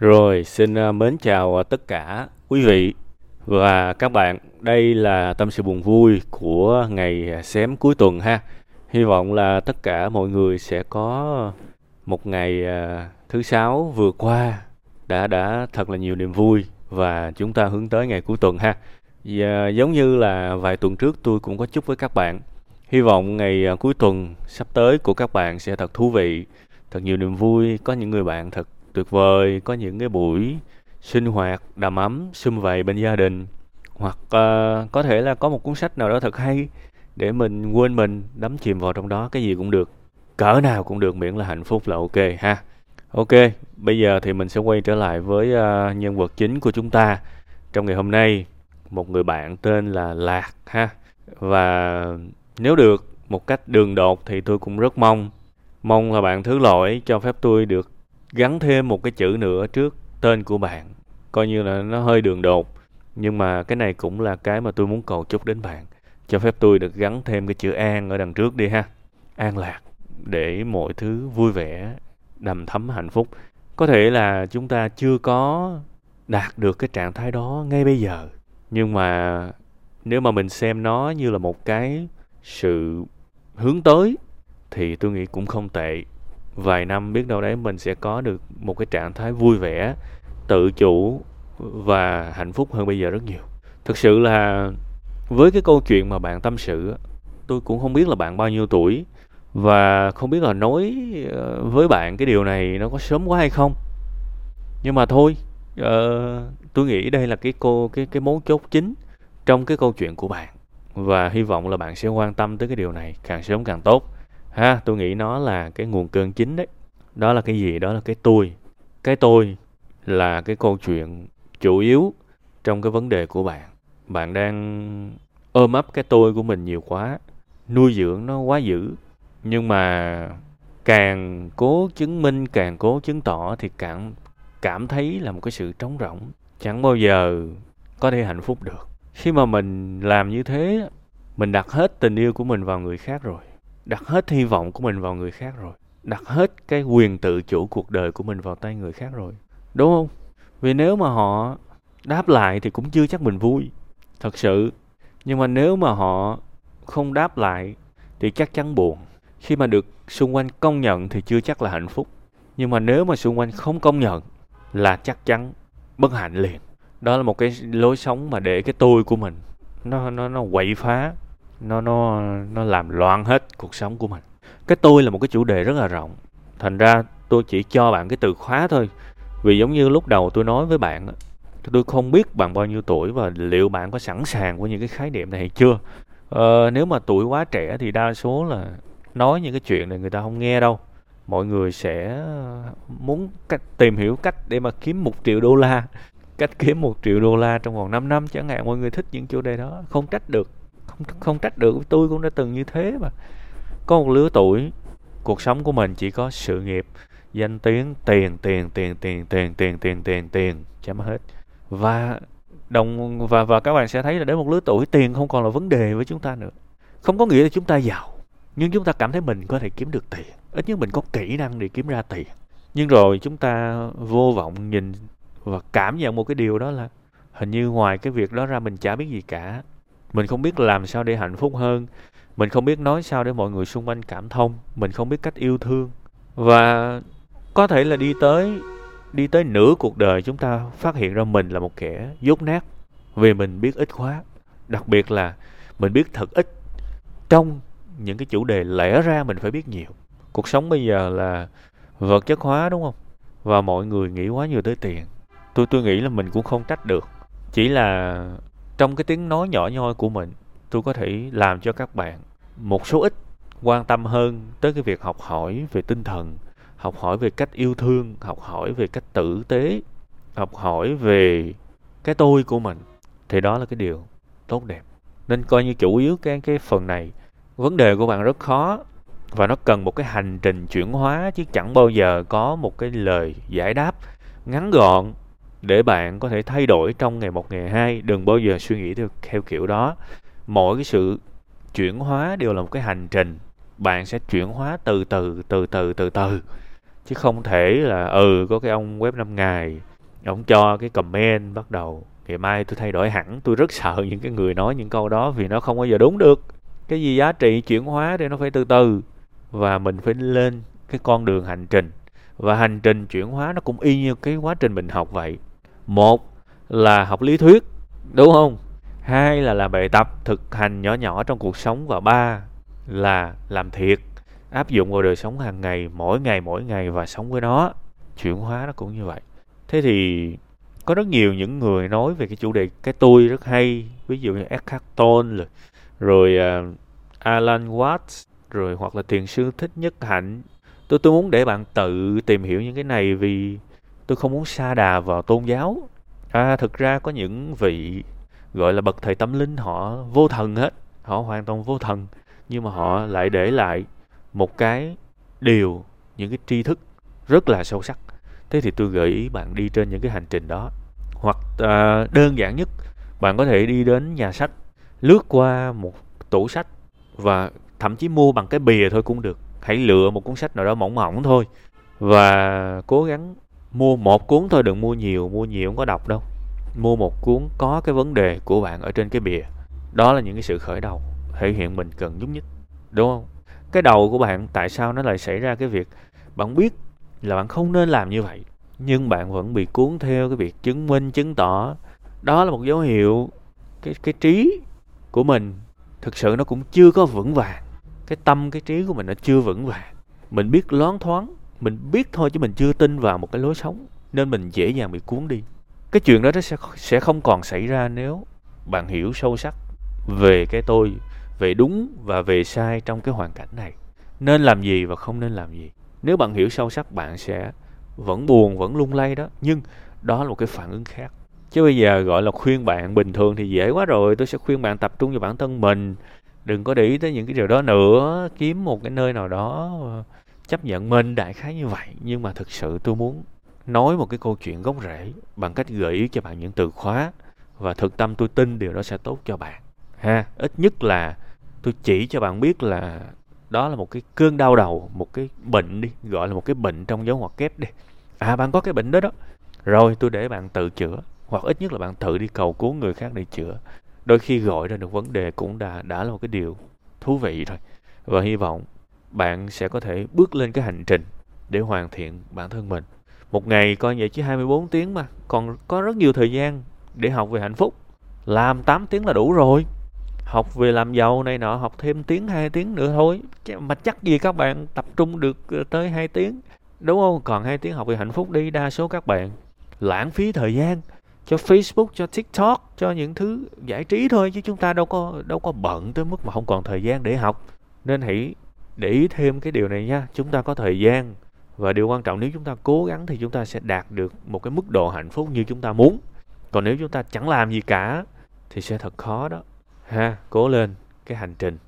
Rồi, xin à, mến chào à, tất cả quý vị và các bạn. Đây là tâm sự buồn vui của ngày à, xém cuối tuần ha. Hy vọng là tất cả mọi người sẽ có một ngày thứ sáu vừa qua đã đã thật là nhiều niềm vui và chúng ta hướng tới ngày cuối tuần ha. Và giống như là vài tuần trước tôi cũng có chúc với các bạn. Hy vọng ngày cuối tuần sắp tới của các bạn sẽ thật thú vị, thật nhiều niềm vui, có những người bạn thật tuyệt vời có những cái buổi sinh hoạt đầm ấm sum vầy bên gia đình. Hoặc uh, có thể là có một cuốn sách nào đó thật hay để mình quên mình đắm chìm vào trong đó cái gì cũng được. Cỡ nào cũng được miễn là hạnh phúc là ok ha. Ok bây giờ thì mình sẽ quay trở lại với uh, nhân vật chính của chúng ta trong ngày hôm nay. Một người bạn tên là lạc ha. Và nếu được một cách đường đột thì tôi cũng rất mong. Mong là bạn thứ lỗi cho phép tôi được gắn thêm một cái chữ nữa trước tên của bạn. Coi như là nó hơi đường đột, nhưng mà cái này cũng là cái mà tôi muốn cầu chúc đến bạn. Cho phép tôi được gắn thêm cái chữ an ở đằng trước đi ha. An lạc, để mọi thứ vui vẻ, đầm thấm hạnh phúc. Có thể là chúng ta chưa có đạt được cái trạng thái đó ngay bây giờ, nhưng mà nếu mà mình xem nó như là một cái sự hướng tới, thì tôi nghĩ cũng không tệ vài năm biết đâu đấy mình sẽ có được một cái trạng thái vui vẻ tự chủ và hạnh phúc hơn bây giờ rất nhiều. Thực sự là với cái câu chuyện mà bạn tâm sự tôi cũng không biết là bạn bao nhiêu tuổi và không biết là nói ờ, với bạn cái điều này nó có sớm quá hay không. Nhưng mà thôi uh, tôi nghĩ đây là cái cô cái cái mấu chốt chính trong cái câu chuyện của bạn và hy vọng là bạn sẽ quan tâm tới cái điều này càng sớm càng tốt ha, tôi nghĩ nó là cái nguồn cơn chính đấy. Đó là cái gì? Đó là cái tôi. Cái tôi là cái câu chuyện chủ yếu trong cái vấn đề của bạn. Bạn đang ôm ấp cái tôi của mình nhiều quá, nuôi dưỡng nó quá dữ. Nhưng mà càng cố chứng minh, càng cố chứng tỏ thì càng cảm thấy là một cái sự trống rỗng. Chẳng bao giờ có thể hạnh phúc được. Khi mà mình làm như thế, mình đặt hết tình yêu của mình vào người khác rồi đặt hết hy vọng của mình vào người khác rồi. Đặt hết cái quyền tự chủ cuộc đời của mình vào tay người khác rồi. Đúng không? Vì nếu mà họ đáp lại thì cũng chưa chắc mình vui. Thật sự. Nhưng mà nếu mà họ không đáp lại thì chắc chắn buồn. Khi mà được xung quanh công nhận thì chưa chắc là hạnh phúc. Nhưng mà nếu mà xung quanh không công nhận là chắc chắn bất hạnh liền. Đó là một cái lối sống mà để cái tôi của mình nó nó nó quậy phá nó nó nó làm loạn hết cuộc sống của mình. Cái tôi là một cái chủ đề rất là rộng. Thành ra tôi chỉ cho bạn cái từ khóa thôi. Vì giống như lúc đầu tôi nói với bạn tôi không biết bạn bao nhiêu tuổi và liệu bạn có sẵn sàng với những cái khái niệm này hay chưa. Ờ, nếu mà tuổi quá trẻ thì đa số là nói những cái chuyện này người ta không nghe đâu. Mọi người sẽ ờ, muốn cách tìm hiểu cách để mà kiếm một triệu đô la cách kiếm một triệu đô la trong vòng 5 năm chẳng hạn. Mọi người thích những chủ đề đó không trách được không không trách được. Tôi cũng đã từng như thế mà. Có một lứa tuổi, cuộc sống của mình chỉ có sự nghiệp, danh tiếng, tiền tiền tiền tiền tiền tiền tiền tiền tiền chấm hết. Và đồng, và và các bạn sẽ thấy là đến một lứa tuổi, tiền không còn là vấn đề với chúng ta nữa. Không có nghĩa là chúng ta giàu, nhưng chúng ta cảm thấy mình có thể kiếm được tiền. Ít nhất mình có kỹ năng để kiếm ra tiền. Nhưng rồi chúng ta vô vọng nhìn và cảm nhận một cái điều đó là hình như ngoài cái việc đó ra mình chả biết gì cả mình không biết làm sao để hạnh phúc hơn. Mình không biết nói sao để mọi người xung quanh cảm thông. Mình không biết cách yêu thương. Và có thể là đi tới đi tới nửa cuộc đời chúng ta phát hiện ra mình là một kẻ dốt nát vì mình biết ít quá. Đặc biệt là mình biết thật ít. Trong những cái chủ đề lẽ ra mình phải biết nhiều. Cuộc sống bây giờ là vật chất hóa, đúng không? Và mọi người nghĩ quá nhiều tới tiền. Tôi tôi nghĩ là mình cũng không trách được. Chỉ là trong cái tiếng nói nhỏ nhoi của mình, tôi có thể làm cho các bạn một số ít quan tâm hơn tới cái việc học hỏi về tinh thần, học hỏi về cách yêu thương, học hỏi về cách tử tế, học hỏi về cái tôi của mình. Thì đó là cái điều tốt đẹp. Nên coi như chủ yếu cái cái phần này, vấn đề của bạn rất khó và nó cần một cái hành trình chuyển hóa chứ chẳng bao giờ có một cái lời giải đáp ngắn gọn để bạn có thể thay đổi trong ngày một ngày hai. Đừng bao giờ suy nghĩ theo, theo kiểu đó. Mỗi cái sự chuyển hóa đều là một cái hành trình. Bạn sẽ chuyển hóa từ từ từ từ từ từ. Chứ không thể là ừ có cái ông web 5 ngày ông cho cái comment bắt đầu ngày mai tôi thay đổi hẳn tôi rất sợ những cái người nói những câu đó vì nó không bao giờ đúng được. Cái gì giá trị chuyển hóa thì nó phải từ từ. Và mình phải lên cái con đường hành trình. Và hành trình chuyển hóa nó cũng y như cái quá trình mình học vậy một là học lý thuyết đúng không? Hai là làm bài tập thực hành nhỏ nhỏ trong cuộc sống và ba là làm thiệt áp dụng vào đời sống hàng ngày mỗi ngày mỗi ngày và sống với nó. Chuyển hóa nó cũng như vậy. Thế thì có rất nhiều những người nói về cái chủ đề cái tôi rất hay ví dụ như Eckhart Tolle rồi, rồi uh, Alan Watts rồi hoặc là thiền sư thích nhất hạnh. Tôi tôi muốn để bạn tự tìm hiểu những cái này vì tôi không muốn sa đà vào tôn giáo. À thực ra có những vị gọi là bậc thầy tâm linh họ vô thần hết. Họ hoàn toàn vô thần nhưng mà họ lại để lại một cái điều những cái tri thức rất là sâu sắc. Thế thì tôi gợi ý bạn đi trên những cái hành trình đó. Hoặc à, đơn giản nhất bạn có thể đi đến nhà sách lướt qua một tủ sách và thậm chí mua bằng cái bìa thôi cũng được. Hãy lựa một cuốn sách nào đó mỏng mỏng thôi và cố gắng mua một cuốn thôi, đừng mua nhiều mua nhiều không có đọc đâu. Mua một cuốn có cái vấn đề của bạn ở trên cái bìa. Đó là những cái sự khởi đầu, thể hiện mình cần giúp nhất đúng không? Cái đầu của bạn tại sao nó lại xảy ra cái việc bạn biết là bạn không nên làm như vậy, nhưng bạn vẫn bị cuốn theo cái việc chứng minh, chứng tỏ. Đó là một dấu hiệu cái cái trí của mình thực sự nó cũng chưa có vững vàng. Cái tâm, cái trí của mình nó chưa vững vàng. Mình biết loáng thoáng mình biết thôi chứ mình chưa tin vào một cái lối sống, nên mình dễ dàng bị cuốn đi. Cái chuyện đó nó sẽ sẽ không còn xảy ra nếu bạn hiểu sâu sắc về cái tôi, về đúng và về sai trong cái hoàn cảnh này. Nên làm gì và không nên làm gì. Nếu bạn hiểu sâu sắc, bạn sẽ vẫn buồn, vẫn lung lay đó. Nhưng đó là một cái phản ứng khác. Chứ bây giờ gọi là khuyên bạn bình thường thì dễ quá rồi. Tôi sẽ khuyên bạn tập trung vào bản thân mình. Đừng có để ý tới những cái điều đó nữa. Kiếm một cái nơi nào đó ờ, chấp nhận mình đại khái như vậy, nhưng mà thực sự tôi muốn nói một cái câu chuyện gốc rễ bằng cách gợi ý cho bạn những từ khóa và thực tâm tôi tin điều đó sẽ tốt cho bạn, ha. Ít nhất là tôi chỉ cho bạn biết là đó là một cái cơn đau đầu, một cái bệnh đi, gọi là một cái bệnh trong dấu ngoặc kép đi. À bạn có cái bệnh đó đó. Rồi, tôi để bạn tự chữa, hoặc ít nhất là bạn tự đi cầu cứu người khác để chữa. Đôi khi gọi ra được vấn đề cũng đã đã là một cái điều thú vị rồi. Và hy vọng bạn sẽ có thể bước lên cái hành trình để hoàn thiện bản thân mình. Một ngày coi vậy chứ 24 tiếng mà, còn có rất nhiều thời gian để học về hạnh phúc. Làm 8 tiếng là đủ rồi. Học về làm giàu này nọ, học thêm tiếng hai tiếng nữa thôi. Mà chắc gì các bạn tập trung được ờ, tới 2 tiếng, đúng không? Còn hai tiếng học về hạnh phúc đi, đa số các bạn lãng phí thời gian cho Facebook, cho TikTok, cho những thứ giải trí thôi, chứ chúng ta đâu có đâu có bận tới mức mà không còn thời gian để học. Nên hãy để ý thêm cái điều này nha. Chúng ta có thời gian và điều quan trọng nếu chúng ta cố gắng thì chúng ta sẽ đạt được một cái mức độ hạnh phúc như chúng ta muốn. Còn nếu chúng ta chẳng làm gì cả thì sẽ thật khó đó. Ha, cố lên cái hành trình.